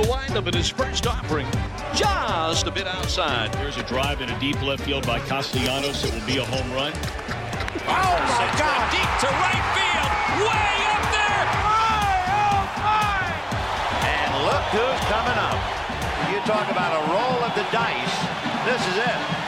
Into the windup in his first offering. Just a bit outside. There's a drive in a deep left field by Castellanos. It will be a home run. Oh my Sends God! deep to right field. Way up there. Oh, and look who's coming up. You talk about a roll of the dice. This is it.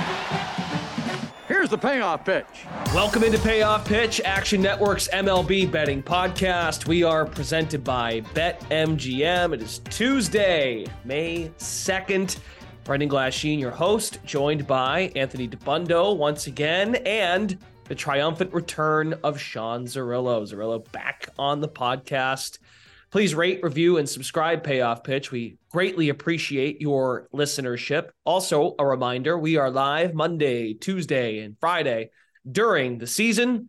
Here's the payoff pitch. Welcome into Payoff Pitch, Action Network's MLB betting podcast. We are presented by BetMGM. It is Tuesday, May 2nd. Brendan Glasheen, your host, joined by Anthony Dabbundo once again, and the triumphant return of Sean Zerillo. Zerillo back on the podcast. Please rate, review, and subscribe Payoff Pitch. We greatly appreciate your listenership. Also, a reminder we are live Monday, Tuesday, and Friday during the season.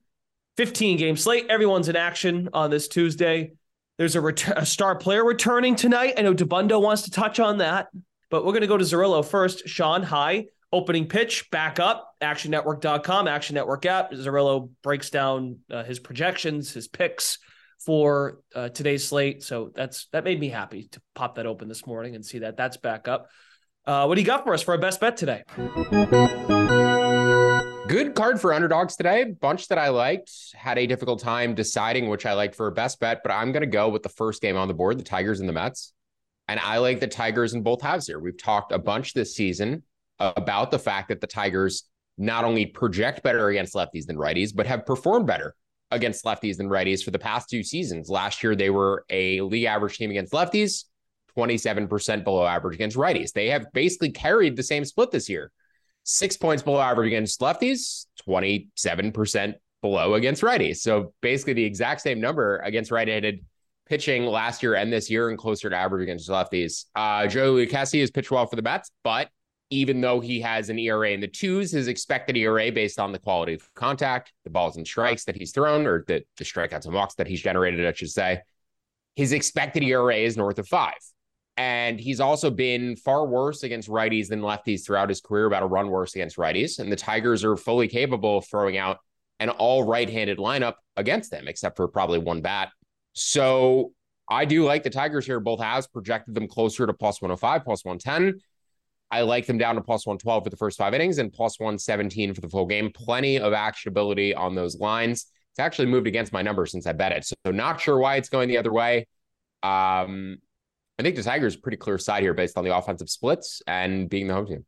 15 game slate. Everyone's in action on this Tuesday. There's a, ret- a star player returning tonight. I know Dabbundo wants to touch on that, but we're going to go to Zerillo first. Sean, hi. Opening pitch, back up, actionnetwork.com, Action Network app. Zerillo breaks down uh, his projections, his picks for uh, today's slate. So that's that made me happy to pop that open this morning and see that that's back up. Uh, what do you got for us for our best bet today? Good card for underdogs today. Bunch that I liked. Had a difficult time deciding which I liked for a best bet, but I'm going to go with the first game on the board, the Tigers and the Mets. And I like the Tigers in both halves here. We've talked a bunch this season about the fact that the Tigers not only project better against lefties than righties, but have performed better against lefties than righties for the past two seasons. Last year, they were a league average team against lefties, 27% below average against righties. They have basically carried the same split this year. Six points below average against lefties, 27% below against righties. So basically the exact same number against right-handed pitching last year and this year and closer to average against lefties. Uh, Joe Lucchesi has pitched well for the Mets, but even though he has an ERA in the twos, his expected ERA based on the quality of contact, the balls and strikes that he's thrown, or the, the strikeouts and walks that he's generated, I should say, his expected ERA is north of five. And he's also been far worse against righties than lefties throughout his career, about a run worse against righties. And the Tigers are fully capable of throwing out an all right handed lineup against them, except for probably one bat. So I do like the Tigers here. Both halves projected them closer to plus 105, plus 110. I like them down to plus 112 for the first five innings and plus 117 for the full game. Plenty of actionability on those lines. It's actually moved against my number since I bet it. So not sure why it's going the other way. Um, I think the Tigers pretty clear side here based on the offensive splits and being the home team.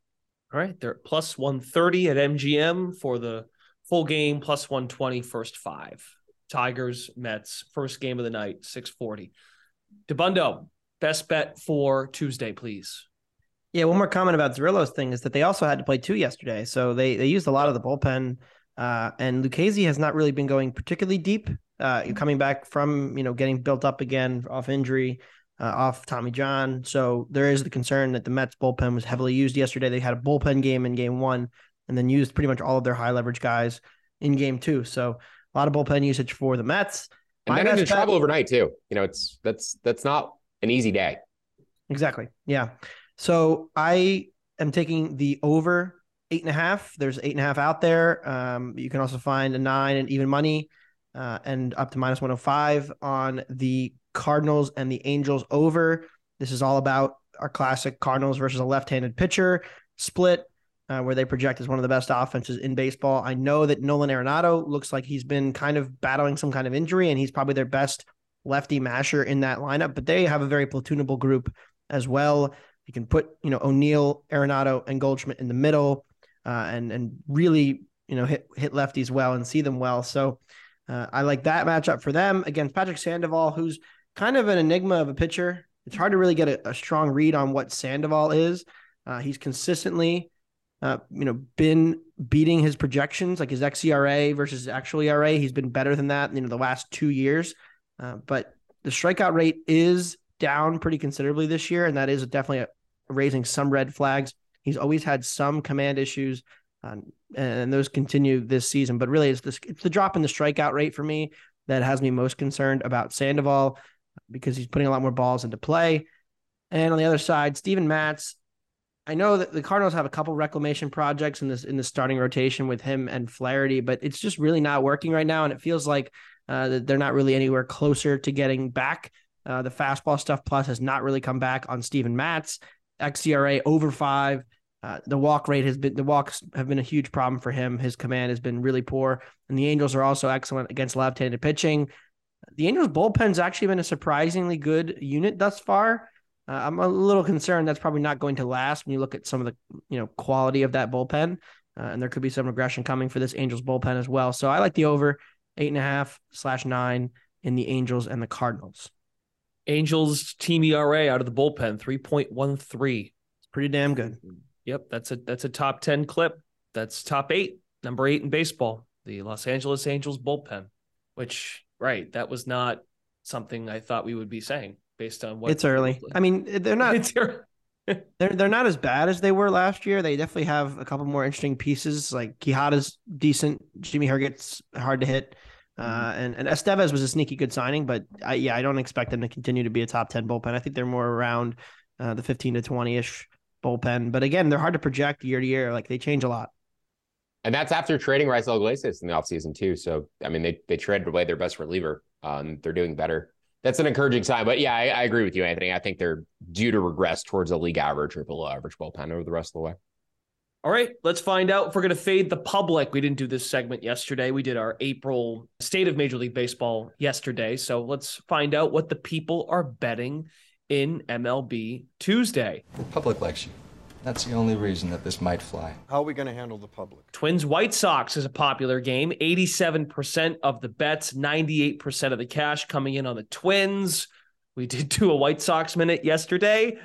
All right, they're plus 130 at MGM for the full game, plus 120 first five. Tigers, Mets, first game of the night, 640. Dabbundo, best bet for Tuesday, please. Yeah, one more comment about Zerillo's thing is that they also had to play two yesterday, so they they used a lot of the bullpen. Uh, and Lucchesi has not really been going particularly deep. Uh, coming back from you know getting built up again off injury, uh, off Tommy John. So there is the concern that the Mets bullpen was heavily used yesterday. They had a bullpen game in game one, and then used pretty much all of their high leverage guys in game two. So a lot of bullpen usage for the Mets. And My then into travel overnight too. You know, it's that's that's not an easy day. Exactly. Yeah. So I am taking the over eight and a half. There's eight and a half out there. Um, you can also find a nine and even money. uh, and up to minus 105 on the Cardinals and the Angels over. This is all about our classic Cardinals versus a left-handed pitcher split, uh, where they project as one of the best offenses in baseball. I know that Nolan Arenado looks like he's been kind of battling some kind of injury, and he's probably their best lefty masher in that lineup. But they have a very platoonable group as well. You can put you know O'Neill, Arenado, and Goldschmidt in the middle, uh, and and really you know hit hit lefties well and see them well. So. Uh, I like that matchup for them against Patrick Sandoval, who's kind of an enigma of a pitcher. It's hard to really get a, a strong read on what Sandoval is. Uh, he's consistently, uh, you know, been beating his projections, like his xERA versus actual ERA. He's been better than that, you know, the last two years. Uh, but the strikeout rate is down pretty considerably this year, and that is definitely a, raising some red flags. He's always had some command issues, uh, and those continue this season. But really, it's this it's the drop in the strikeout rate for me that has me most concerned about Sandoval because he's putting a lot more balls into play. And on the other side, Steven Matz. I know that the Cardinals have a couple reclamation projects in this in the starting rotation with him and Flaherty, but it's just really not working right now, and it feels like uh, that they're not really anywhere closer to getting back. Uh, the fastball stuff plus has not really come back on Steven Matz. xERA over five. Uh, the walk rate has been the walks have been a huge problem for him. His command has been really poor, and the Angels are also excellent against left-handed pitching. The Angels bullpen's actually been a surprisingly good unit thus far. Uh, I'm a little concerned that's probably not going to last when you look at some of the you know quality of that bullpen, uh, and there could be some regression coming for this Angels bullpen as well. So I like the over eight and a half slash nine in the Angels and the Cardinals. Angels team ERA out of the bullpen three point one three. It's pretty damn good. Yep, that's a that's a top ten clip. That's top eight, number eight in baseball. The Los Angeles Angels bullpen, which right, that was not something I thought we would be saying based on what it's early. I mean, they're not. It's early. they're they're not as bad as they were last year. They definitely have a couple more interesting pieces. Like Quijada's decent. Jimmy Herget's hard to hit. Uh, mm-hmm. and, and Estevez was a sneaky good signing, but I, yeah, I don't expect them to continue to be a top 10 bullpen. I think they're more around uh, the 15 to 20 ish bullpen. But again, they're hard to project year to year. Like they change a lot. And that's after trading Raisel Iglesias in the offseason too. So I mean, they they traded away their best reliever. Um, they're doing better. That's an encouraging sign. But yeah, I, I, agree with you, Anthony. I think they're due to regress towards a league average or below average bullpen over the rest of the way. All right, let's find out if we're going to fade the public. We didn't do this segment yesterday. We did our April state of Major League Baseball yesterday. So let's find out what the people are betting in MLB Tuesday. The public likes you. That's the only reason that this might fly. How are we going to handle the public? Twins White Sox is a popular game. 87% of the bets, 98% of the cash coming in on the Twins. We did do a White Sox minute yesterday.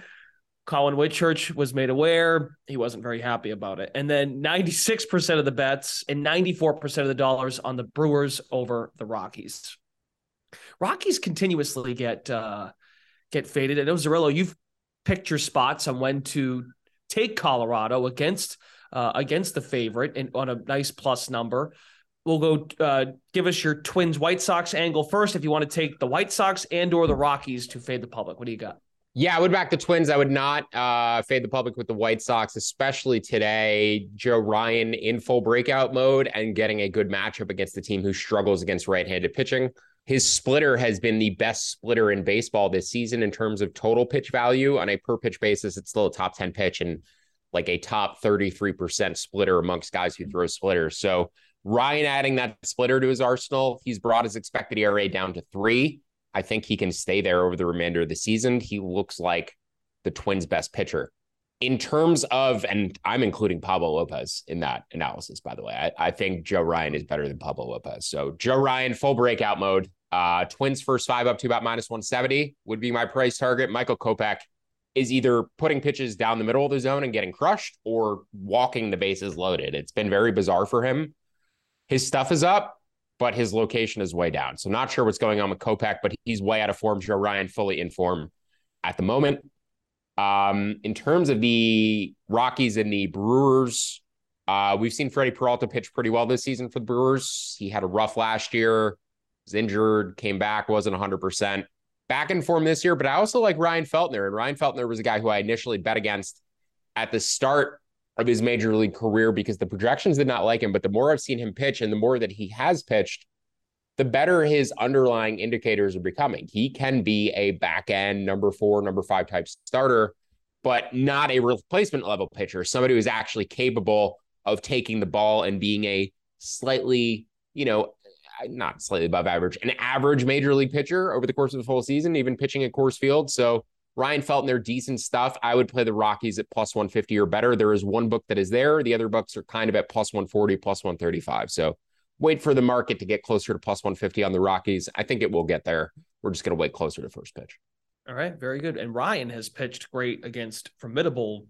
Colin Whitchurch was made aware. He wasn't very happy about it. And then 96% of the bets and 94% of the dollars on the Brewers over the Rockies. Rockies continuously get uh, get faded. I know Zerillo, you've picked your spots on when to take Colorado against uh, against the favorite and on a nice plus number. We'll go uh, give us your Twins White Sox angle first if you want to take the White Sox and or the Rockies to fade the public. What do you got? Yeah, I would back the Twins. I would not uh, fade the public with the White Sox, especially today. Joe Ryan in full breakout mode and getting a good matchup against the team who struggles against right-handed pitching. His splitter has been the best splitter in baseball this season in terms of total pitch value. On a per pitch basis, it's still a top 10 pitch and like a top 33% splitter amongst guys who throw splitters. So Ryan adding that splitter to his arsenal, he's brought his expected ERA down to three. I think he can stay there over the remainder of the season. He looks like the Twins' best pitcher. In terms of, and I'm including Pablo Lopez in that analysis, by the way. I, I think Joe Ryan is better than Pablo Lopez. So Joe Ryan, full breakout mode. Uh, Twins first five up to about minus 170 would be my price target. Michael Kopech is either putting pitches down the middle of the zone and getting crushed or walking the bases loaded. It's been very bizarre for him. His stuff is up but his location is way down. So not sure what's going on with Kopech, but he's way out of form. Joe Ryan fully in form at the moment. Um, in terms of the Rockies and the Brewers, uh, we've seen Freddie Peralta pitch pretty well this season for the Brewers. He had a rough last year, was injured, came back, wasn't 100%. Back in form this year, but I also like Ryan Feltner. And Ryan Feltner was a guy who I initially bet against at the start of his major league career because the projections did not like him. But the more I've seen him pitch and the more that he has pitched, the better his underlying indicators are becoming. He can be a back end number four, number five type starter, but not a replacement level pitcher, somebody who's actually capable of taking the ball and being a slightly, you know, not slightly above average, an average major league pitcher over the course of the full season, even pitching at Coors Field. So Ryan Feltner, they're decent stuff. I would play the Rockies at plus 150 or better. There is one book that is there. The other books are kind of at plus 140, plus 135. So wait for the market to get closer to plus 150 on the Rockies. I think it will get there. We're just going to wait closer to first pitch. All right, very good. And Ryan has pitched great against formidable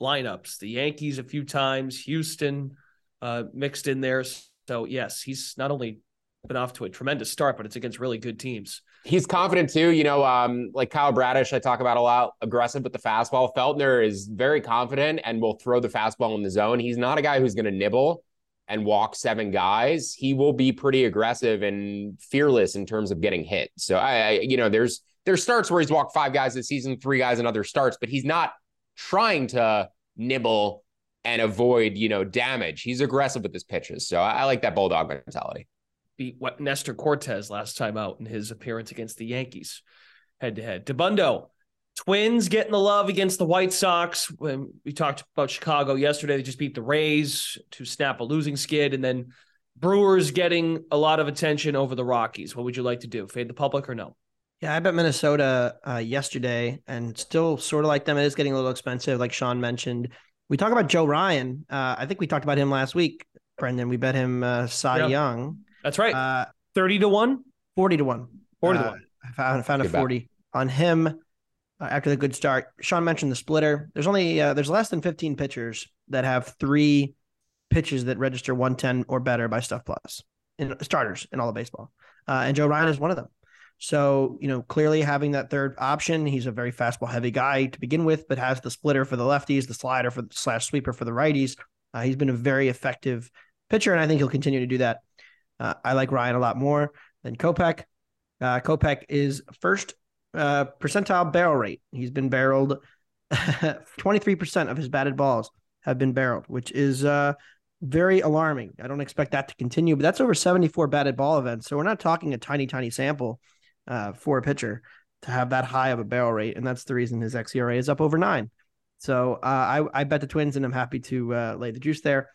lineups. The Yankees a few times, Houston uh, mixed in there. So yes, he's not only been off to a tremendous start, but it's against really good teams. He's confident too. You know, um, like Kyle Bradish, I talk about a lot, aggressive with the fastball. Feltner is very confident and will throw the fastball in the zone. He's not a guy who's going to nibble and walk seven guys. He will be pretty aggressive and fearless in terms of getting hit. So I, I you know, there's there's starts where he's walked five guys this season, three guys in other starts, but he's not trying to nibble and avoid, you know, damage. He's aggressive with his pitches. So I, I like that bulldog mentality beat what Nestor Cortes last time out in his appearance against the Yankees head to head. Dabbundo, Twins getting the love against the White Sox. When we talked about Chicago yesterday, they just beat the Rays to snap a losing skid, and then Brewers getting a lot of attention over the Rockies. What would you like to do? Fade the public or no? Yeah, I bet Minnesota uh, yesterday, and still sort of like them. It is getting a little expensive, like Sean mentioned. We talk about Joe Ryan. Uh, I think we talked about him last week, Brendan. We bet him uh, Cy yep. Young. That's right. Uh, 30 to 1? 40 to 1. 40 to 1. Uh, I found, found a 40 on him uh, after the good start. Sean mentioned the splitter. There's only uh, there's less than 15 pitchers that have three pitches that register 110 or better by Stuff Plus in starters in all of baseball. Uh, and Joe Ryan is one of them. So, you know, clearly having that third option, he's a very fastball heavy guy to begin with, but has the splitter for the lefties, the slider for the slash sweeper for the righties. Uh, he's been a very effective pitcher, and I think he'll continue to do that. Uh, I like Ryan a lot more than Kopech. Uh, Kopech is first uh, percentile barrel rate. He's been barreled 23% of his batted balls have been barreled, which is uh, very alarming. I don't expect that to continue, but that's over 74 batted ball events. So we're not talking a tiny, tiny sample uh, for a pitcher to have that high of a barrel rate. And that's the reason his xERA is up over nine. So uh, I, I bet the Twins, and I'm happy to uh, lay the juice there.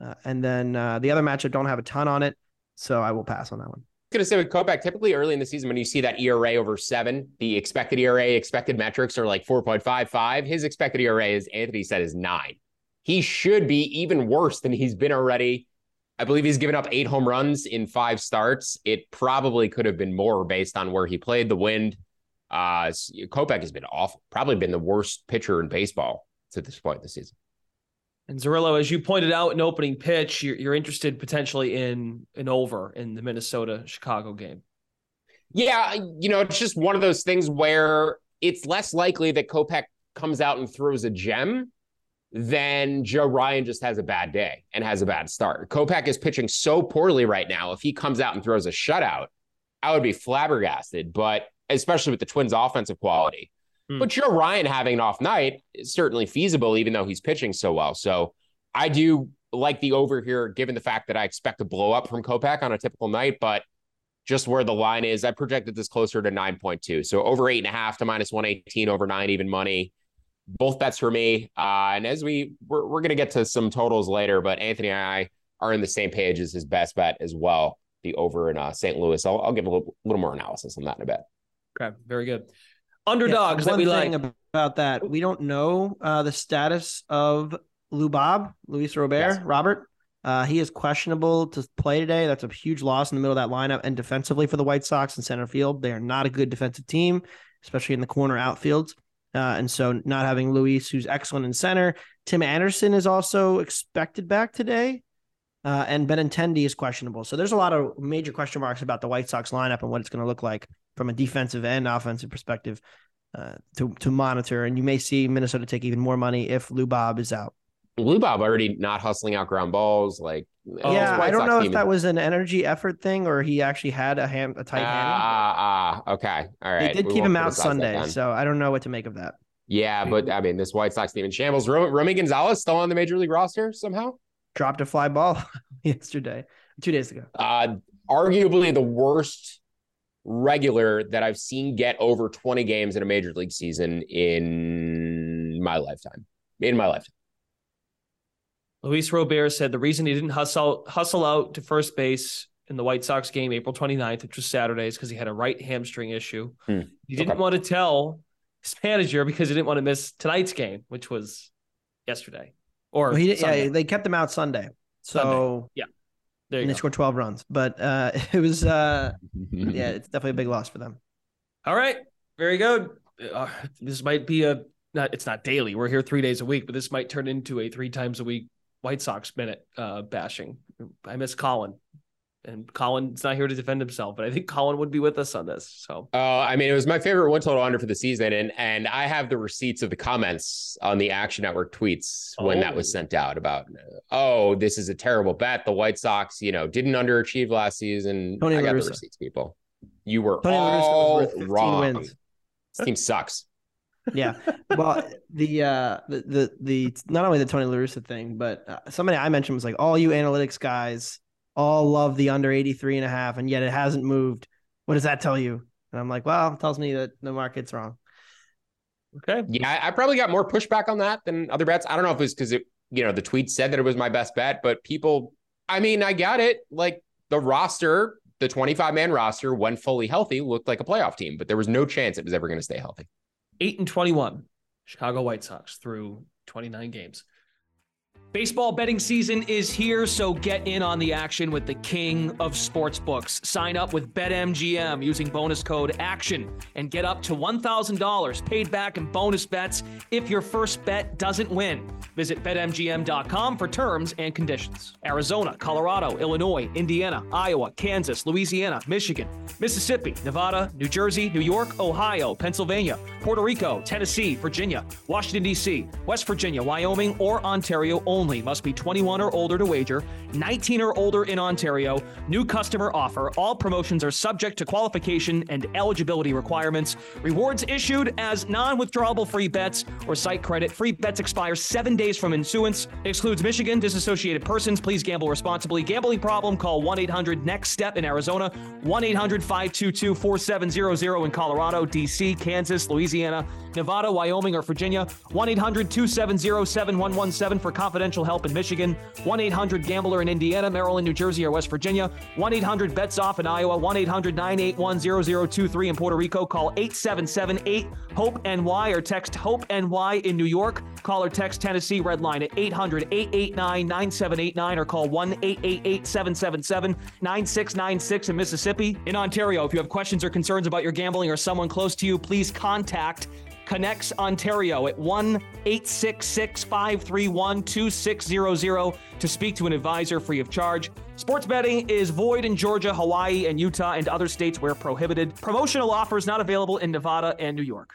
Uh, and then uh, the other matchup don't have a ton on it. So I will pass on that one. I going to say with Kopech, typically early in the season, when you see that ERA over seven, the expected ERA, expected metrics are like 4.55. His expected ERA, as Anthony said, is nine. He should be even worse than he's been already. I believe he's given up eight home runs in five starts. It probably could have been more based on where he played, the wind. Uh, Kopech has been awful, probably been the worst pitcher in baseball to this point this season. And Zerillo, as you pointed out in opening pitch, you're, you're interested potentially in an over in the Minnesota Chicago game. Yeah, you know, it's just one of those things where it's less likely that Kopech comes out and throws a gem than Joe Ryan just has a bad day and has a bad start. Kopech is pitching so poorly right now. If he comes out and throws a shutout, I would be flabbergasted. But especially with the Twins' offensive quality, Hmm. But Joe Ryan having an off night is certainly feasible, even though he's pitching so well. So I do like the over here, given the fact that I expect to blow up from Kopech on a typical night, but just where the line is, I projected this closer to 9.2. So over eight and a half to minus 118, over nine even money. Both bets for me. Uh, and as we we're, we're going to get to some totals later, but Anthony and I are in the same page as his best bet as well. The over in uh, St. Louis. I'll, I'll give a little, little more analysis on that in a bit. Okay, very good underdogs yeah, that we like about that. We don't know uh, the status of Lou Bob, Luis Robert, yes. Robert. Uh, he is questionable to play today. That's a huge loss in the middle of that lineup. And defensively for the White Sox in center field, they are not a good defensive team, especially in the corner outfields. Uh, and so not having Luis, who's excellent in center. Tim Anderson is also expected back today. Uh, and Benintendi is questionable. So there's a lot of major question marks about the White Sox lineup and what it's going to look like from a defensive and offensive perspective uh, to to monitor. And you may see Minnesota take even more money if Lou Bob is out. Lou Bob already not hustling out ground balls. Like, yeah, I don't know if that was an energy effort thing or he actually had a hand, a tight hand. Ah, ah, okay, all right. They did we keep him out Sunday, so I don't know what to make of that. Yeah, but I mean, this White Sox team in shambles. Romy Gonzalez still on the major league roster somehow. Dropped a fly ball yesterday, two days ago. Uh, arguably the worst regular that I've seen get over 20 games in a major league season in my lifetime. In my lifetime. Luis Robert said the reason he didn't hustle hustle out to first base in the White Sox game April 29th, which was Saturday, is because he had a right hamstring issue. Hmm. He didn't Okay. want to tell his manager because he didn't want to miss tonight's game, which was yesterday. Or Well, he, yeah, they kept him out Sunday. So Sunday. Yeah. And they scored 12 runs. But uh, it was, uh, yeah, it's definitely a big loss for them. All right. Very good. Uh, this might be a not it's not daily. We're here three days a week, but this might turn into a three times a week White Sox minute uh bashing. I miss Colin. And Colin's not here to defend himself, but I think Colin would be with us on this. So Oh, I mean, it was my favorite one total under for the season, and and I have the receipts of the comments on the Action Network tweets when that was Oh. sent out about, oh, this is a terrible bet. The White Sox, you know, didn't underachieve last season. Tony I got La the receipts, people. You were Tony La was all worth 15 wrong. wins. This team sucks. Yeah. Well, the uh the the the not only the Tony La Russa thing, but uh, somebody I mentioned was like all you analytics guys all love the under 83 and a half and yet it hasn't moved. What does that tell you? And I'm like, well, it tells me that the market's wrong. okay. Yeah, I I probably got more pushback on that than other bets. I don't know if it was because it, you know, the tweet said that it was my best bet, but people, I mean, I got it. Like the roster, the 25 man roster, when fully healthy, looked like a playoff team, but there was no chance it was ever going to stay healthy. Eight and twenty-one. Chicago White Sox through 29 games. Baseball betting season is here, so get in on the action with the king of sportsbooks. Sign up with BetMGM using bonus code ACTION and get up to $1,000 paid back in bonus bets if your first bet doesn't win. Visit BetMGM.com for terms and conditions. Arizona, Colorado, Illinois, Indiana, Iowa, Kansas, Louisiana, Michigan, Mississippi, Nevada, New Jersey, New York, Ohio, Pennsylvania, Puerto Rico, Tennessee, Virginia, Washington, D.C., West Virginia, Wyoming, or Ontario only. Must be 21 or older to wager, 19 or older in Ontario. New customer offer. All promotions are subject to qualification and eligibility requirements. Rewards issued as non withdrawable free bets or site credit. Free bets expire seven days from issuance. Excludes Michigan, disassociated persons. Please gamble responsibly. Gambling problem? Call 1 800 NEXT STEP in Arizona, 1 800 522 4700 in Colorado, D.C., Kansas, Louisiana, Nevada, Wyoming, or Virginia, 1 800 270 7117 for confidential help in Michigan, 1 800 Gambler in Indiana, Maryland, New Jersey, or West Virginia, 1 800 Bets Off in Iowa, 1 800 981 0023 in Puerto Rico. Call 877 8 HOPE NY or text HOPE NY in New York. Call or text Tennessee Red Line at 800 889 9789 or call 1 888 777 9696 in Mississippi. In Ontario, if you have questions or concerns about your gambling or someone close to you, please contact Connects Ontario at 1 866 531 2600 to speak to an advisor free of charge. Sports betting is void in Georgia, Hawaii, and Utah, and other states where prohibited. Promotional offers not available in Nevada and New York.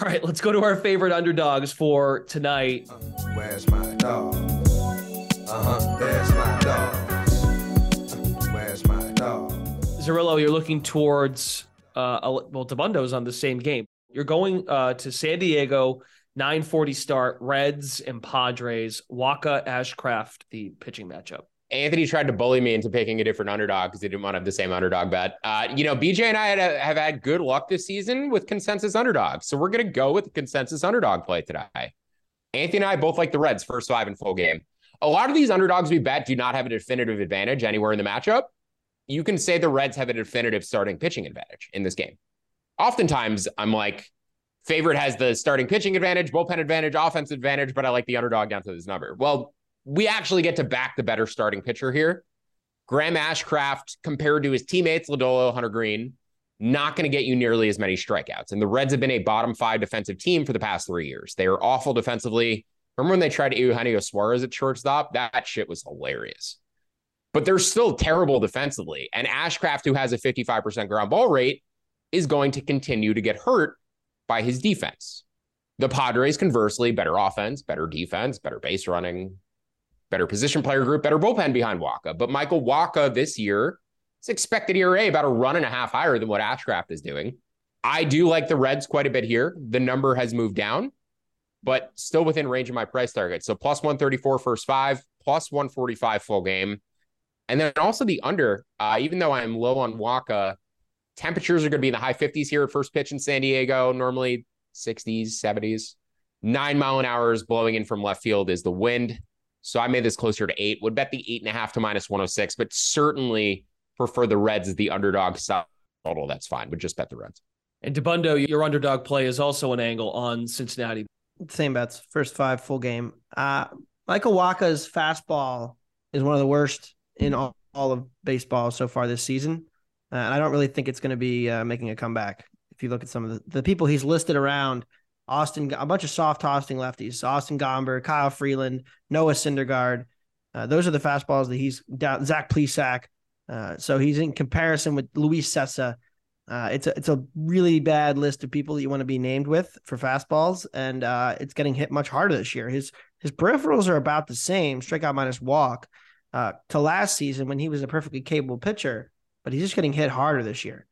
All right, let's go to our favorite underdogs for tonight. Where's my dog? Uh huh, there's my dog. Where's my dog? Zerillo, you're looking towards uh well, Dabbundo's on the same game. You're going uh to San Diego, 940 start, Reds and Padres, Wacha Ashcraft, the pitching matchup. Anthony tried to bully me into picking a different underdog because he didn't want to have the same underdog bet. Uh, you know, BJ and I had, have had good luck this season with consensus underdogs. So we're going to go with the consensus underdog play today. Anthony and I both like the Reds first five in full game. A lot of these underdogs we bet do not have a definitive advantage anywhere in the matchup. You can say the Reds have a definitive starting pitching advantage in this game. Oftentimes, I'm like, favorite has the starting pitching advantage, bullpen advantage, offense advantage, but I like the underdog down to this number. Well, we actually get to back the better starting pitcher here. Graham Ashcraft, compared to his teammates, Lodolo, Hunter Greene, not going to get you nearly as many strikeouts. And the Reds have been a bottom five defensive team for the past three years. They are awful defensively. Remember when they tried to Eugenio Suarez at shortstop? That shit was hilarious. but they're still terrible defensively. And Ashcraft, who has a 55% ground ball rate, is going to continue to get hurt by his defense. The Padres, conversely, better offense, better defense, better base running, better position player group, better bullpen behind Wacha. But Michael Wacha this year is expected ERA about a run and a half higher than what Ashcraft is doing. I do like the Reds quite a bit here. The number has moved down, but still within range of my price target. So plus 134 first five, plus 145 full game. And then also the under, uh, even though I'm low on Wacha, temperatures are going to be in the high 50s here at first pitch in San Diego. Normally 60s, 70s. Nine mile an hour is blowing in from left field is the wind. So I made this closer to eight. Would bet the eight and a half to minus 106, but certainly prefer the Reds as the underdog side total. That's fine. Would just bet the Reds. And Dabbundo, your underdog play is also an angle on Cincinnati. Same bets. First five full game. Uh, Michael Wacha's fastball is one of the worst in all, all of baseball so far this season. Uh, and I don't really think it's going to be uh, making a comeback. If you look at some of the, the people he's listed around, Austin, a bunch of soft tossing lefties, Austin Gomber, Kyle Freeland, Noah Syndergaard. Uh, those are the fastballs that he's down. Zach Plesac. Uh, so he's in comparison with Luis Cessa. Uh, it's a it's a really bad list of people that you want to be named with for fastballs, and uh, it's getting hit much harder this year. His his peripherals are about the same, strikeout minus walk, uh, to last season when he was a perfectly capable pitcher, but he's just getting hit harder this year.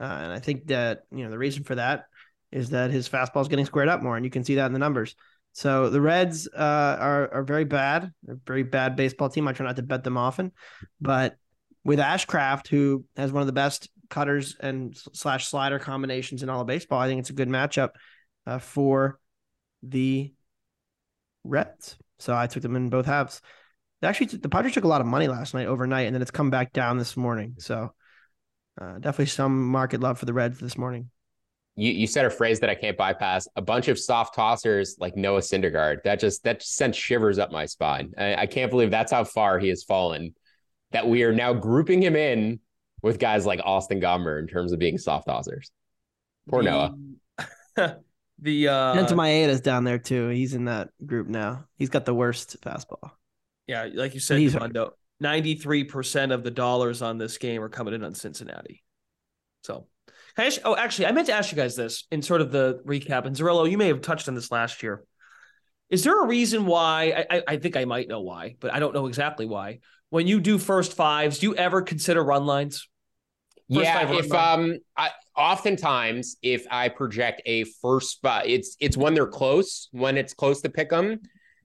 Uh, and I think that you know the reason for that is that his fastball is getting squared up more, and you can see that in the numbers. So the Reds uh, are are very bad. They're a very bad baseball team. I try not to bet them often, but with Ashcraft, who has one of the best cutters and slash slider combinations in all of baseball, I think it's a good matchup uh, for the Reds. So I took them in both halves. Actually, the Padres took a lot of money last night overnight, and then it's come back down this morning. So uh, definitely some market love for the Reds this morning you, you said a phrase that I can't bypass. A bunch of soft tossers like Noah Syndergaard. That just that just sent shivers up my spine. I, I can't believe that's how far he has fallen. That we are now grouping him in with guys like Austin Gomber in terms of being soft tossers. Poor the, Noah. the uh Kenta Maeda's down there too. He's in that group now. He's got the worst fastball. Yeah, like you said, He's 93% of the dollars on this game are coming in on Cincinnati. So Ask, oh, actually, I meant to ask you guys this in sort of the recap. And Zerillo, you may have touched on this last year. Is there a reason why? I, I think I might know why, but I don't know exactly why. When you do first fives, do you ever consider run lines? First yeah, if um, I, oftentimes if I project a first spot, it's it's when they're close, when it's close to pick them.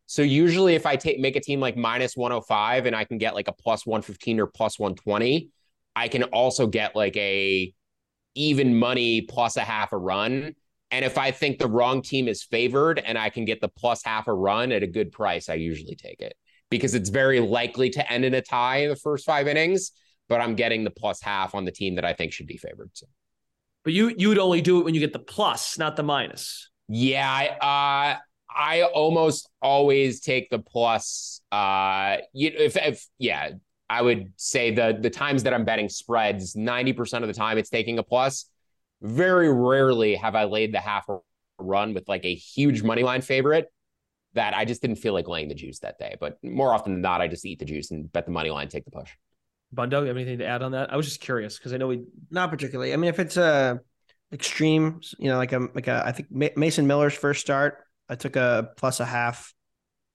So usually, if I take make a team like minus one hundred five, and I can get like a plus one fifteen or plus one twenty, I can also get like a even money plus a half a run. And if I think the wrong team is favored and I can get the plus half a run at a good price, I usually take it because it's very likely to end in a tie in the first five innings. But I'm getting the plus half on the team that I think should be favored. So. But you you would only do it when you get the plus, not the minus. Yeah, I uh, I almost always take the plus. Uh, you if if yeah, I would say the the times that I'm betting spreads, 90% of the time it's taking a plus. Very rarely have I laid the half run with like a huge money line favorite that I just didn't feel like laying the juice that day. But more often than not, I just eat the juice and bet the money line, take the push. Bundo, you have anything to add on that? I was just curious because I know we not particularly. I mean, if it's a extreme, you know, like a like a I think Mason Miller's first start, I took a plus a half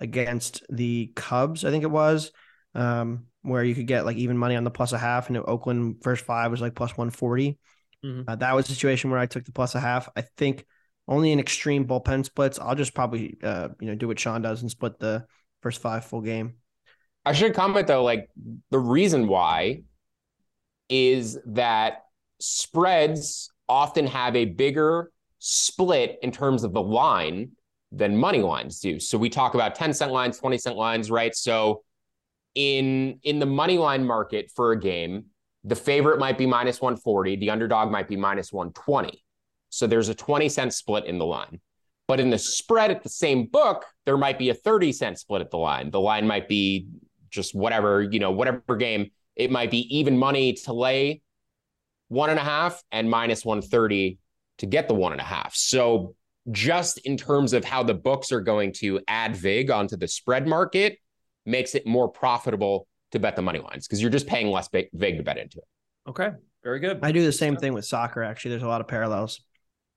against the Cubs, I think it was. Um, where you could get like even money on the plus a half. And Oakland first five was like plus 140. Mm-hmm. Uh, that was a situation where I took the plus a half. I think only in extreme bullpen splits, I'll just probably uh, you know do what Sean does and split the first five full game. I should comment though, like the reason why is that spreads often have a bigger split in terms of the line than money lines do. So we talk about 10 cent lines, 20 cent lines, right? So in in the money line market for a game, the favorite might be minus 140, the underdog might be minus 120. So there's a 20 cent split in the line. But in the spread at the same book, there might be a 30 cent split at the line. The line might be just whatever, you know, whatever game. It might be even money to lay one and a half and minus 130 to get the one and a half. So just in terms of how the books are going to add VIG onto the spread market, makes it more profitable to bet the money lines because you're just paying less big, vig to bet into it. Okay, very good. I do the same thing with soccer. Actually, there's a lot of parallels.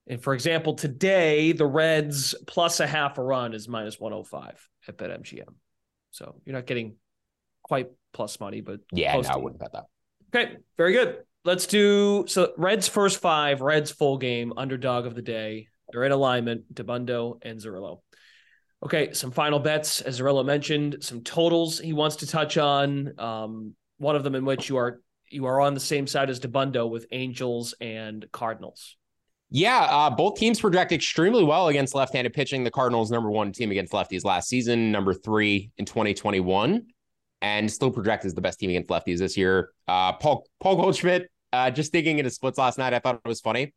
And for example, today the Reds plus a half a run is minus 105 at BetMGM. So you're not getting quite plus money, but Yeah, no, I wouldn't bet that. Okay, very good. Let's do so. Reds first five, Reds full game, underdog of the day. They're in alignment, Dabbundo and Zerillo. Okay, some final bets, as Zerillo mentioned, some totals he wants to touch on. Um, one of them in which you are you are on the same side as Dabbundo with Angels and Cardinals. Yeah, uh, both teams project extremely well against left-handed pitching. The Cardinals, number one team against lefties last season, number three in 2021, and still project as the best team against lefties this year. Uh, Paul Paul Goldschmidt, uh, just digging into splits last night, I thought it was funny.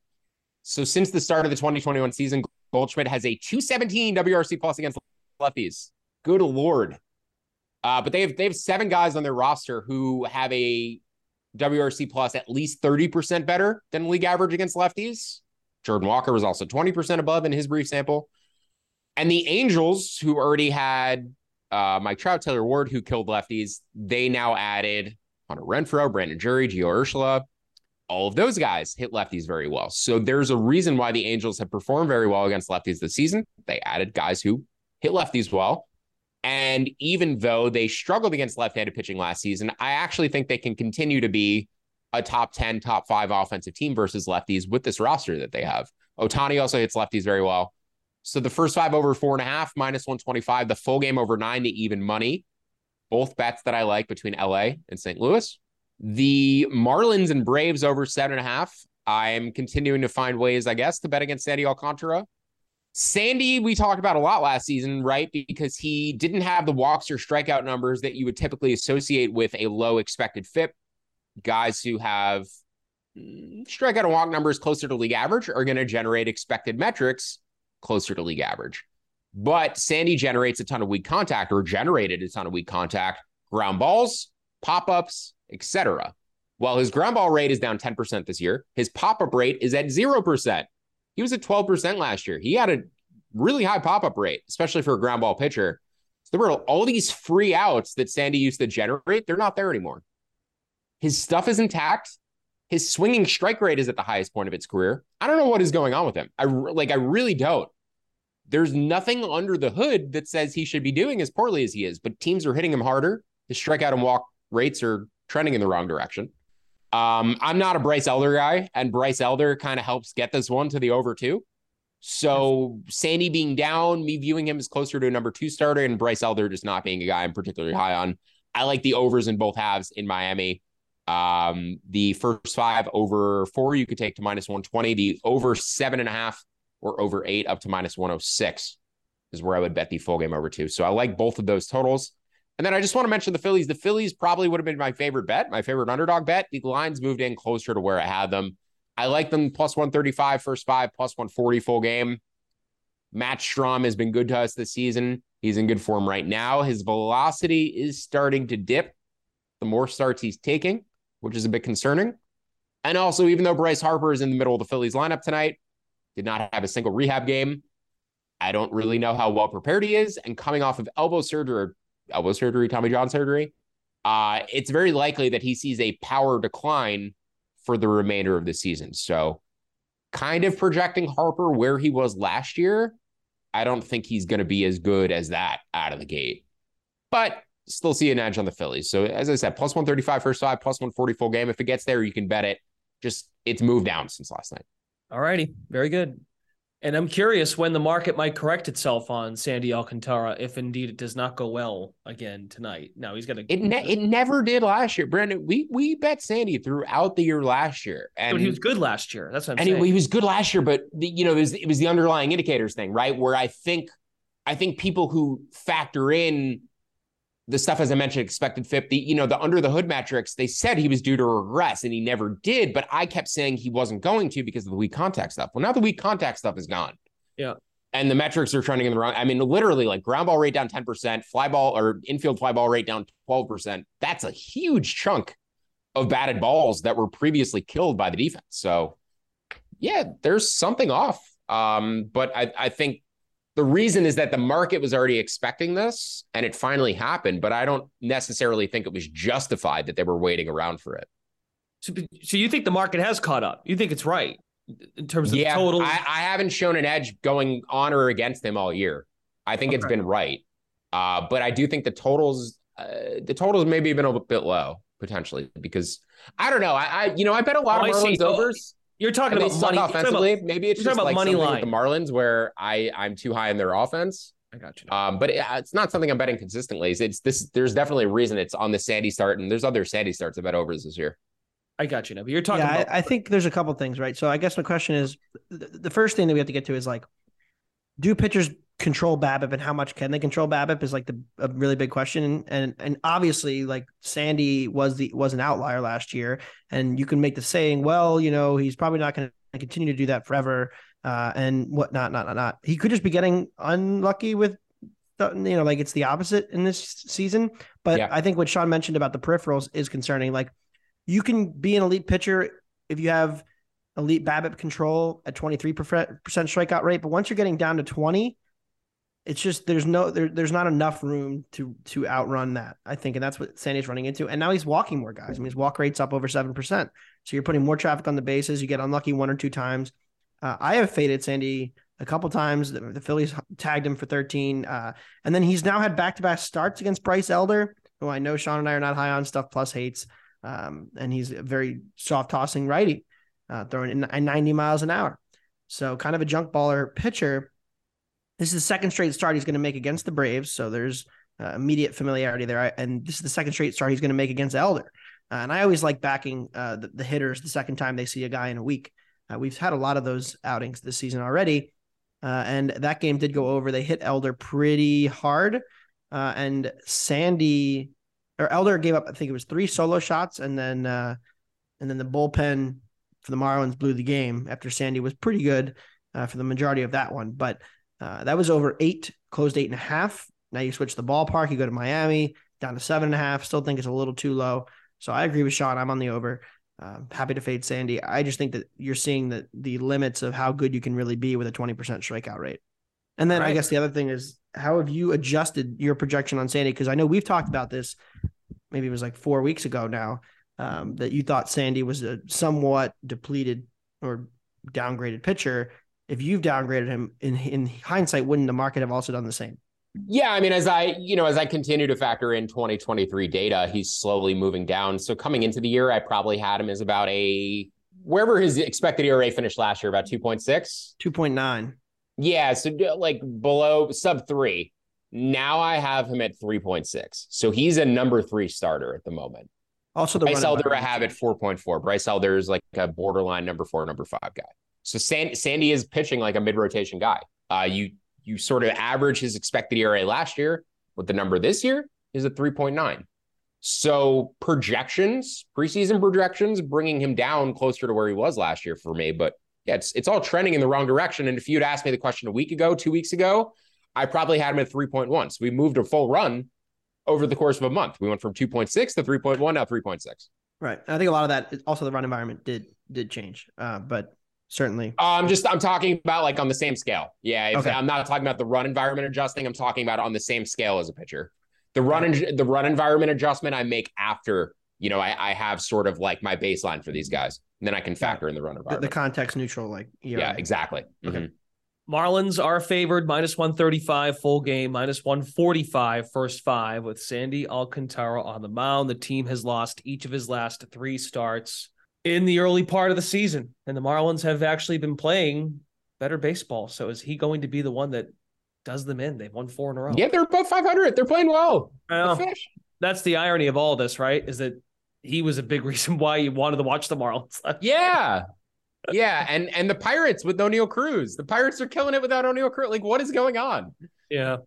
So since the start of the 2021 season, Goldschmidt has a 217 WRC plus against lefties. Good lord. Uh, but they have they have seven guys on their roster who have a WRC plus at least 30% better than league average against lefties. Jordan Walker was also 20% above in his brief sample. And the Angels, who already had uh, Mike Trout, Taylor Ward, who killed lefties, they now added Hunter Renfroe, Brandon Drury, Gio Urshela. All of those guys hit lefties very well. So there's a reason why the Angels have performed very well against lefties this season. They added guys who hit lefties well. And even though they struggled against left handed pitching last season, I actually think they can continue to be a top 10, top five offensive team versus lefties with this roster that they have. Ohtani also hits lefties very well. So the first five over four and a half, minus 125, the full game over nine to even money. Both bets that I like between LA and St. Louis. The Marlins and Braves over seven and a half. I'm continuing to find ways, I guess, to bet against Sandy Alcantara. Sandy, we talked about a lot last season, right? Because he didn't have the walks or strikeout numbers that you would typically associate with a low expected FIP. Guys who have mm, strikeout and walk numbers closer to league average are going to generate expected metrics closer to league average. But Sandy generates a ton of weak contact or generated a ton of weak contact, ground balls, pop ups, etc. While his ground ball rate is down 10% this year, his pop up rate is at 0%. He was at 12% last year. He had a really high pop up rate, especially for a ground ball pitcher. So there were all these free outs that Sandy used to generate. They're not there anymore. His stuff is intact. His swinging strike rate is at the highest point of its career. I don't know what is going on with him. I like, I really don't. There's nothing under the hood that says he should be doing as poorly as he is, but teams are hitting him harder. His strikeout and walk rates are trending in the wrong direction. Um, I'm not a Bryce Elder guy, and Bryce Elder kind of helps get this one to the over two. So Sandy being down, me viewing him as closer to a number two starter, and Bryce Elder just not being a guy I'm particularly high on. I like the overs in both halves in Miami. Um, the first five over four you could take to minus 120. The over seven and a half or over eight up to minus 106 is where I would bet the full game over two. So I like both of those totals. And then I just want to mention the Phillies. The Phillies probably would have been my favorite bet, my favorite underdog bet. The lines moved in closer to where I had them. I like them plus 135 first five, plus 140 full game. Matt Strahm has been good to us this season. He's in good form right now. His velocity is starting to dip the more starts he's taking, which is a bit concerning. And also, even though Bryce Harper is in the middle of the Phillies lineup tonight, did not have a single rehab game. I don't really know how well prepared he is. And coming off of elbow surgery, elbow surgery, Tommy John surgery, uh, it's very likely that he sees a power decline for the remainder of the season. So, kind of projecting Harper where he was last year. I don't think he's going to be as good as that out of the gate, but still see an edge on the Phillies. So, as I said, plus 135 first five, plus 140 full game. If it gets there, you can bet it. Just it's moved down since last night. All righty, very good. And I'm curious when the market might correct itself on Sandy Alcantara if indeed it does not go well again tonight. Now he's got to. It ne- it never did last year, Brendan. We we bet Sandy throughout the year last year, and but he was good last year. That's what I'm and saying. he, he was good last year, but the, you know it was it was the underlying indicators thing, right? Where I think I think people who factor in the stuff as I mentioned, expected FIP, the you know the under the hood metrics, they said he was due to regress, and he never did. But I kept saying he wasn't going to because of the weak contact stuff. Well, now the weak contact stuff is gone. Yeah. And the metrics are trending in the wrong. I mean, literally, like ground ball rate down 10%, fly ball or infield fly ball rate down 12%. That's a huge chunk of batted balls that were previously killed by the defense. So, yeah, there's something off. Um, but I, I think The reason is that the market was already expecting this and it finally happened, but I don't necessarily think it was justified that they were waiting around for it. So, so you think the market has caught up? You think it's right in terms of yeah, totals? I, I haven't shown an edge going on or against him all year. I think it's been right. Uh, but I do think the totals, uh, the totals maybe been a bit low potentially because I don't know. I, I you know, I bet a lot Oh, of. Marlins overs. You're talking and they about suck money you're talking offensively. about- maybe it's you're just talking about like money something line. with the Marlins where I I'm too high in their offense. I got you. Um, but it, it's not something I'm betting consistently. It's, it's this. There's definitely a reason it's on the Sandy start, and there's other Sandy starts I bet overs this year. I got you now. But you're talking yeah, about I, I think there's a couple things, right? So I guess my question is, the, the first thing that we have to get to is like, do pitchers control BABIP, and how much can they control BABIP? Is like the a really big question, and and obviously like Sandy was the was an outlier last year, and you can make the saying, well, you know, he's probably not going to continue to do that forever, uh, and whatnot, not not not. He could just be getting unlucky with. the- You know, like it's the opposite in this season, but Yeah. I think what Sean mentioned about the peripherals is concerning. Like, you can be an elite pitcher if you have elite BABIP control at 23% strikeout rate, but once you're getting down to 20, it's just there's no there, there's not enough room to to outrun that, I think, and that's what Sandy's running into. And now he's walking more guys. I mean, his walk rate's up over 7%. So you're putting more traffic on the bases, you get unlucky one or two times. Uh, I have faded Sandy a couple times. The, the Phillies tagged him for 13. Uh, and then he's now had back-to-back starts against Bryce Elder, who I know Sean and I are not high on stuff plus hates. Um, and he's a very soft tossing righty, uh, throwing in at 90 miles an hour. So kind of a junk baller pitcher. This is the second straight start he's going to make against the Braves. So there's uh, immediate familiarity there. And this is the second straight start he's going to make against Elder. Uh, and I always like backing uh, the, the hitters the second time they see a guy in a week. Uh, we've had a lot of those outings this season already. Uh, and that game did go over. They hit Elder pretty hard. Uh, and Sandy or Elder gave up, I think it was three solo shots, and then and then the bullpen for the Marlins blew the game after Sandy was pretty good for the majority of that one. But uh, that was over eight, closed eight and a half. Now you switch the ballpark, you go to Miami down to seven and a half. Still think it's a little too low. So I agree with Sean. I'm on the over. Uh, happy to fade Sandy. I just think that you're seeing the the limits of how good you can really be with a 20% strikeout rate. And then I guess the other thing is how have you adjusted your projection on Sandy? Because I know we've talked about this. Maybe it was like four weeks ago now um, that you thought Sandy was a somewhat depleted or downgraded pitcher. If you've downgraded him in in hindsight, wouldn't the market have also done the same? Yeah, I mean, as I you know, as I continue to factor in 2023 data, he's slowly moving down. So coming into the year, I probably had him as about a wherever his expected ERA finished last year, about 2.6. 2.9. Yeah, so like below sub three. Now I have him at 3.6. So he's a number three starter at the moment. Also, the Bryce Elder I have at 4.4. Bryce Elder is like a borderline number four, number five guy. So San- Sandy is pitching like a mid rotation guy. Uh, you you sort of average his expected ERA last year with the number this year is a 3.9. So projections, preseason projections, bringing him down closer to where he was last year for me. But yeah, it's it's all trending in the wrong direction. And if you'd asked me the question a week ago, two weeks ago, I probably had him at 3.1. So we moved a full run over the course of a month. We went from 2.6 to 3.1, now 3.6. Right. I think a lot of that also the run environment did did change. Uh, but certainly I'm just I'm talking about like on the same scale. Yeah, if, Okay. I'm not talking about the run environment adjusting. I'm talking about on the same scale as a pitcher. The run en- the run environment adjustment I make after you know I, I have sort of like my baseline for these guys, and then I can factor in the run the, the context neutral like ERA. yeah, exactly. Mhm. Marlins are favored minus 135 full game, minus 145 first five with Sandy Alcantara on the mound. The team has lost each of his last three starts in the early part of the season, and the Marlins have actually been playing better baseball. So is he going to be the one that does them in? They've won four in a row. Yeah, they're above 500. They're playing well. Well, The that's the irony of all this, right? Is that he was a big reason why you wanted to watch the Marlins. Yeah. Yeah, and and the Pirates with Oneil Cruz. The Pirates are killing it without Oneil Cruz. Like, what is going on? yeah.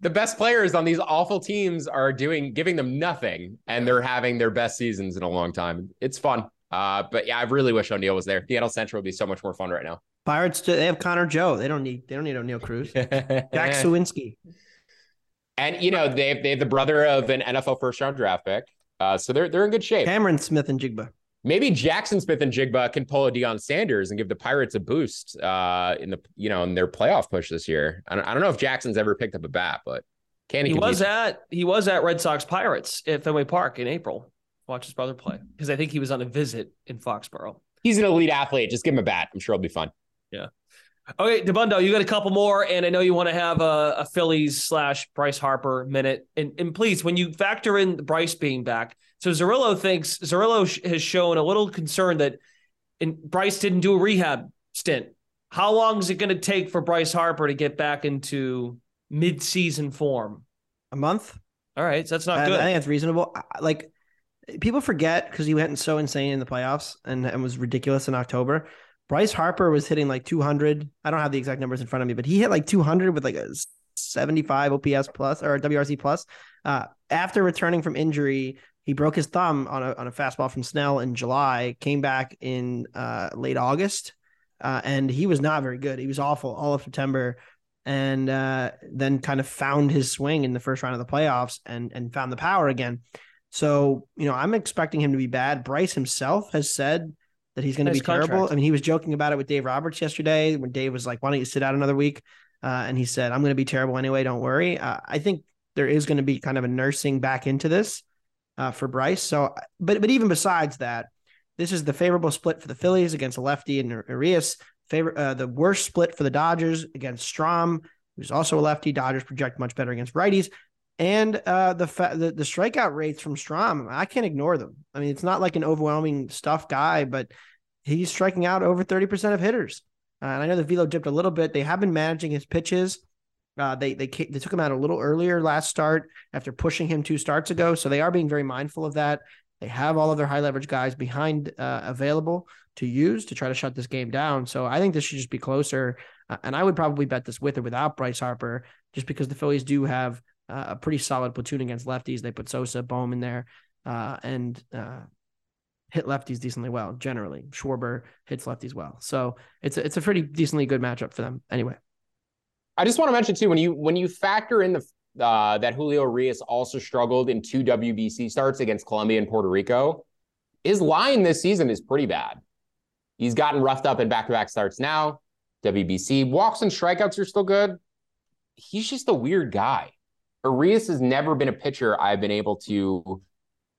the best players on these awful teams are doing giving them nothing and they're having their best seasons in a long time it's fun uh but yeah i really wish oneil was there seattle central would be so much more fun right now Pirates they have Connor Joe. They don't need they don't need Oneil Cruz. Jack Suwinski. and you know they have, they have the brother of an nfl first round draft pick uh so they're they're in good shape Cameron Smith and Jigba. Maybe Jaxon Smith-Njigba can pull a Deion Sanders and give the Pirates a boost uh, in the you know in their playoff push this year. I don't, I don't know if Jackson's ever picked up a bat, but can he he was at he was at Red Sox Pirates at Fenway Park in April. Watch his brother play because I think he was on a visit in Foxborough. He's an elite athlete. Just give him a bat. I'm sure it'll be fun. Yeah. Okay, Dabbundo, you got a couple more, and I know you want to have a, a Phillies slash Bryce Harper minute. And and please, when you factor in Bryce being back, so Zerillo thinks Zerillo sh- has shown a little concern that and Bryce didn't do a rehab stint. How long is it going to take for Bryce Harper to get back into mid-season form? A month. All right, so that's not I, good. I think that's reasonable. I- Like people forget because he went so insane in the playoffs and, and was ridiculous in October. Bryce Harper was hitting like 200. I don't have the exact numbers in front of me, but he hit like 200 with like a 75 OPS plus or WRC plus. Uh, after returning from injury, he broke his thumb on a on a fastball from Snell in July. Came back in uh, late August, uh, and he was not very good. He was awful all of September, and uh, then kind of found his swing in the first round of the playoffs and and found the power again. So you know, I'm expecting him to be bad. Bryce himself has said that he's going to be terrible. I mean, he was joking about it with Dave Roberts yesterday when Dave was like, "Why don't you sit out another week?" Uh, and he said, "I'm going to be terrible anyway. Don't worry." Uh, I think there is going to be kind of a nursing back into this uh, for Bryce. So, but but even besides that, this is the favorable split for the Phillies against a lefty and Urias. Favor uh, the worst split for the Dodgers against Strahm, who's also a lefty. Dodgers project much better against righties. And uh, the, fa- the the strikeout rates from Strahm, I can't ignore them. I mean, it's not like an overwhelming stuff guy, but he's striking out over thirty percent of hitters. Uh, and I know the velo dipped a little bit. They have been managing his pitches. Uh, they they they took him out a little earlier last start after pushing him two starts ago, so they are being very mindful of that. They have all of their high leverage guys behind uh, available to use to try to shut this game down. So I think this should just be closer. Uh, and I would probably bet this with or without Bryce Harper, just because the Phillies do have uh, a pretty solid platoon against lefties. They put Sosa, Bohm in there, uh, and uh, hit lefties decently well. Generally, Schwarber hits lefties well. So it's a, it's a pretty decently good matchup for them. Anyway. I just want to mention too when you when you factor in the uh, that Julio Urias also struggled in two WBC starts against Colombia and Puerto Rico, his line this season is pretty bad. He's gotten roughed up in back-to-back starts now. WBC walks and strikeouts are still good. He's just a weird guy. Urias has never been a pitcher I've been able to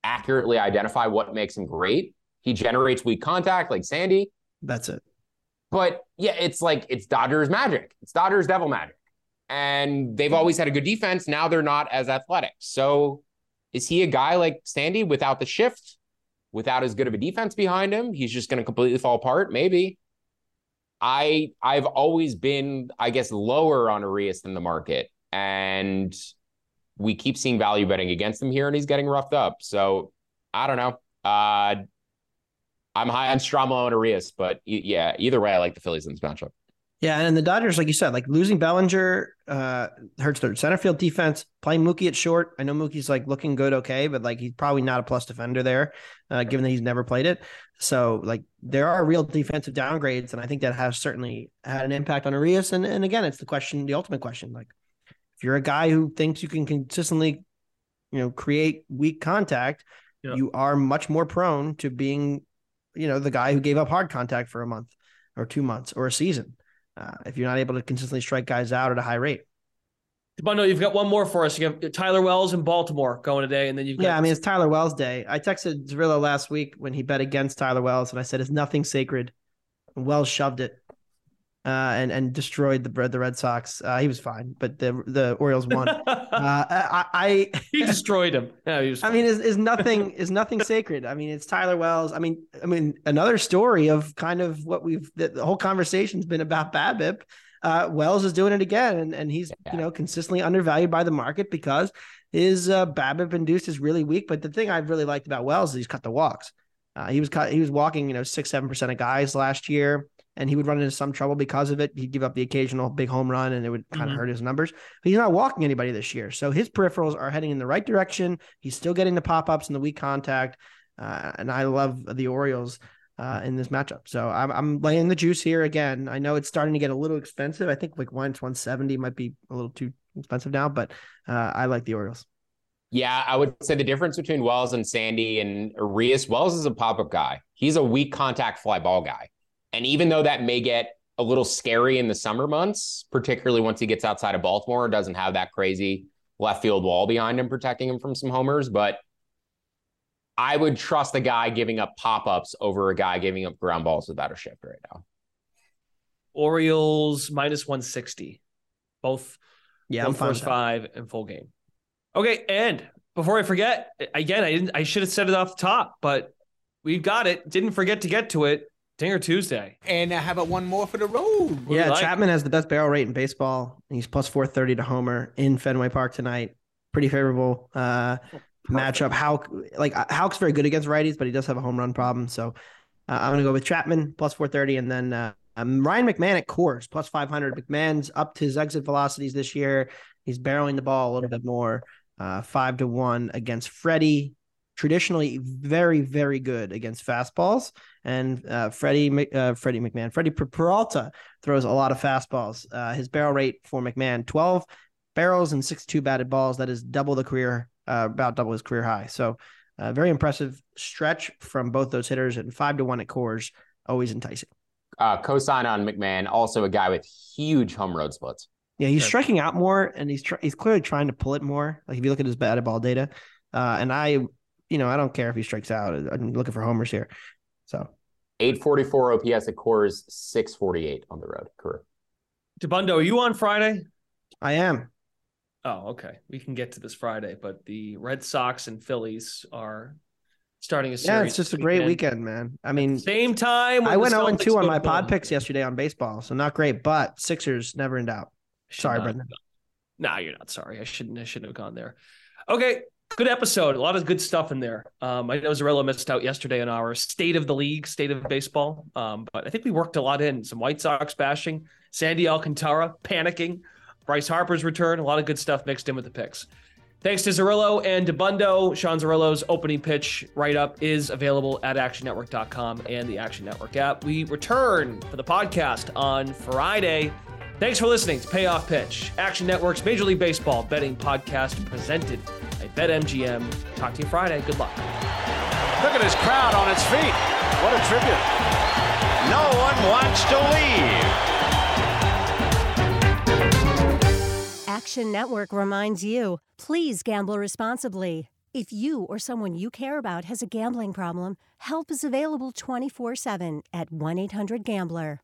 accurately identify what makes him great. He generates weak contact like Sandy. That's it. But yeah, it's like it's Dodgers magic. It's Dodgers devil magic. And they've always had a good defense. Now they're not as athletic. So is he a guy like Sandy without the shift, without as good of a defense behind him? He's just going to completely fall apart? Maybe. I I've always been, I guess, lower on Urias than the market. And we keep seeing value betting against him here, and he's getting roughed up. So I don't know. Uh I'm high on Stromlo and Urias, but yeah, either way, I like the Phillies in this matchup. Yeah, and the Dodgers, like you said, like losing Bellinger uh, hurts their center field defense. Playing Mookie at short, I know Mookie's like looking good, okay, but like he's probably not a plus defender there, uh, given that he's never played it. So like there are real defensive downgrades, and I think that has certainly had an impact on Urias. And and again, it's the question, the ultimate question, like if you're a guy who thinks you can consistently, you know, create weak contact, Yeah. you are much more prone to being, you know, the guy who gave up hard contact for a month or two months or a season. Uh, if you're not able to consistently strike guys out at a high rate. Dabbundo, you've got one more for us. You have Tyler Wells in Baltimore going today, and then you've got Yeah, I mean it's Tyler Wells Day. I texted Zerillo last week when he bet against Tyler Wells, and I said it's nothing sacred. And Wells shoved it, uh, and and destroyed the the Red Sox. Uh, he was fine, but the the Orioles won. uh, I, I he destroyed him. Yeah, he was. I mean, is is nothing is nothing sacred. I mean, it's Tyler Wells. I mean, I mean, another story of kind of what we've the, the whole conversation's been about BABIP. Uh, Wells is doing it again, and and he's you know consistently undervalued by the market because his uh, BABIP induced is really weak. But the thing I've really liked about Wells is he's cut the walks. Uh, he was cut. He was walking, you know, six seven percent of guys last year, and he would run into some trouble because of it. He'd give up the occasional big home run, and it would kind of Mhm. hurt his numbers. But he's not walking anybody this year, so his peripherals are heading in the right direction. He's still getting the pop ups and the weak contact, uh, and I love the Orioles uh, in this matchup. So I'm I'm laying the juice here again. I know it's starting to get a little expensive. I think like once 170 might be a little too expensive now, but uh, I like the Orioles. Yeah, I would say the difference between Wells and Sandy and Urias, Wells is a pop up guy. He's a weak contact fly ball guy. And even though that may get a little scary in the summer months, particularly once he gets outside of Baltimore, doesn't have that crazy left field wall behind him protecting him from some homers. But I would trust the guy giving up pop ups over a guy giving up ground balls without a shift right now. Orioles minus 160. Both yeah, both I'm first five and full game. Okay, and before I forget, again, I didn't I should have said it off the top, but we've got it. Didn't forget to get to it. Dinger Tuesday. And how about one more for the road? yeah, like? Chapman has the best barrel rate in baseball. He's plus 430 to homer in Fenway Park tonight. Pretty favorable uh, matchup. Houck, like Houck's very good against righties, but he does have a home run problem. So uh, I'm going to go with Chapman plus 430 and then uh, um, Ryan McMahon at Coors plus 500. McMahon's up to his exit velocities this year. He's barreling the ball a little bit more. Uh, five to one against Freddie. Traditionally, very very good against fastballs, and uh, Freddie uh, Freddie McMahon Freddie Peralta throws a lot of fastballs. Uh, his barrel rate for McMahon 12 barrels and 62 batted balls. That is double the career, uh, about double his career high. So, uh, very impressive stretch from both those hitters, and five to one at Coors, always enticing uh, cosign on McMahon, also a guy with huge home road splits. Yeah, he's striking out more, and he's tr- he's clearly trying to pull it more. Like if you look at his batted ball data, uh, and I, you know, I don't care if he strikes out. I'm looking for homers here. So, eight forty four OPS at Coors, six forty eight on the road. Career. Dabbundo, are you on Friday? I am. Oh, okay. We can get to this Friday, but the Red Sox and Phillies are starting a series. Yeah, it's just a great weekend, man. I mean, same time. I went 0 2 on my pod picks yesterday on baseball, so not great, but Sixers never in doubt. Sorry, not, Brendan. No, you're not sorry. I shouldn't. I shouldn't have gone there. Okay, good episode. A lot of good stuff in there. Um, I know Zerillo missed out yesterday on our state of the league, state of baseball. Um, but I think we worked a lot in some White Sox bashing, Sandy Alcantara panicking, Bryce Harper's return. A lot of good stuff mixed in with the picks. Thanks to Zerillo and Dabbundo. Sean Zerillo's opening pitch write up is available at actionnetwork.com and the Action Network app. We return for the podcast on Friday. Thanks for listening to Payoff Pitch, Action Network's Major League Baseball betting podcast presented by BetMGM. Talk to you Friday. Good luck. Look at this crowd on its feet. What a tribute. No one wants to leave. Action Network reminds you please gamble responsibly. If you or someone you care about has a gambling problem, help is available 24 7 at 1 800 Gambler.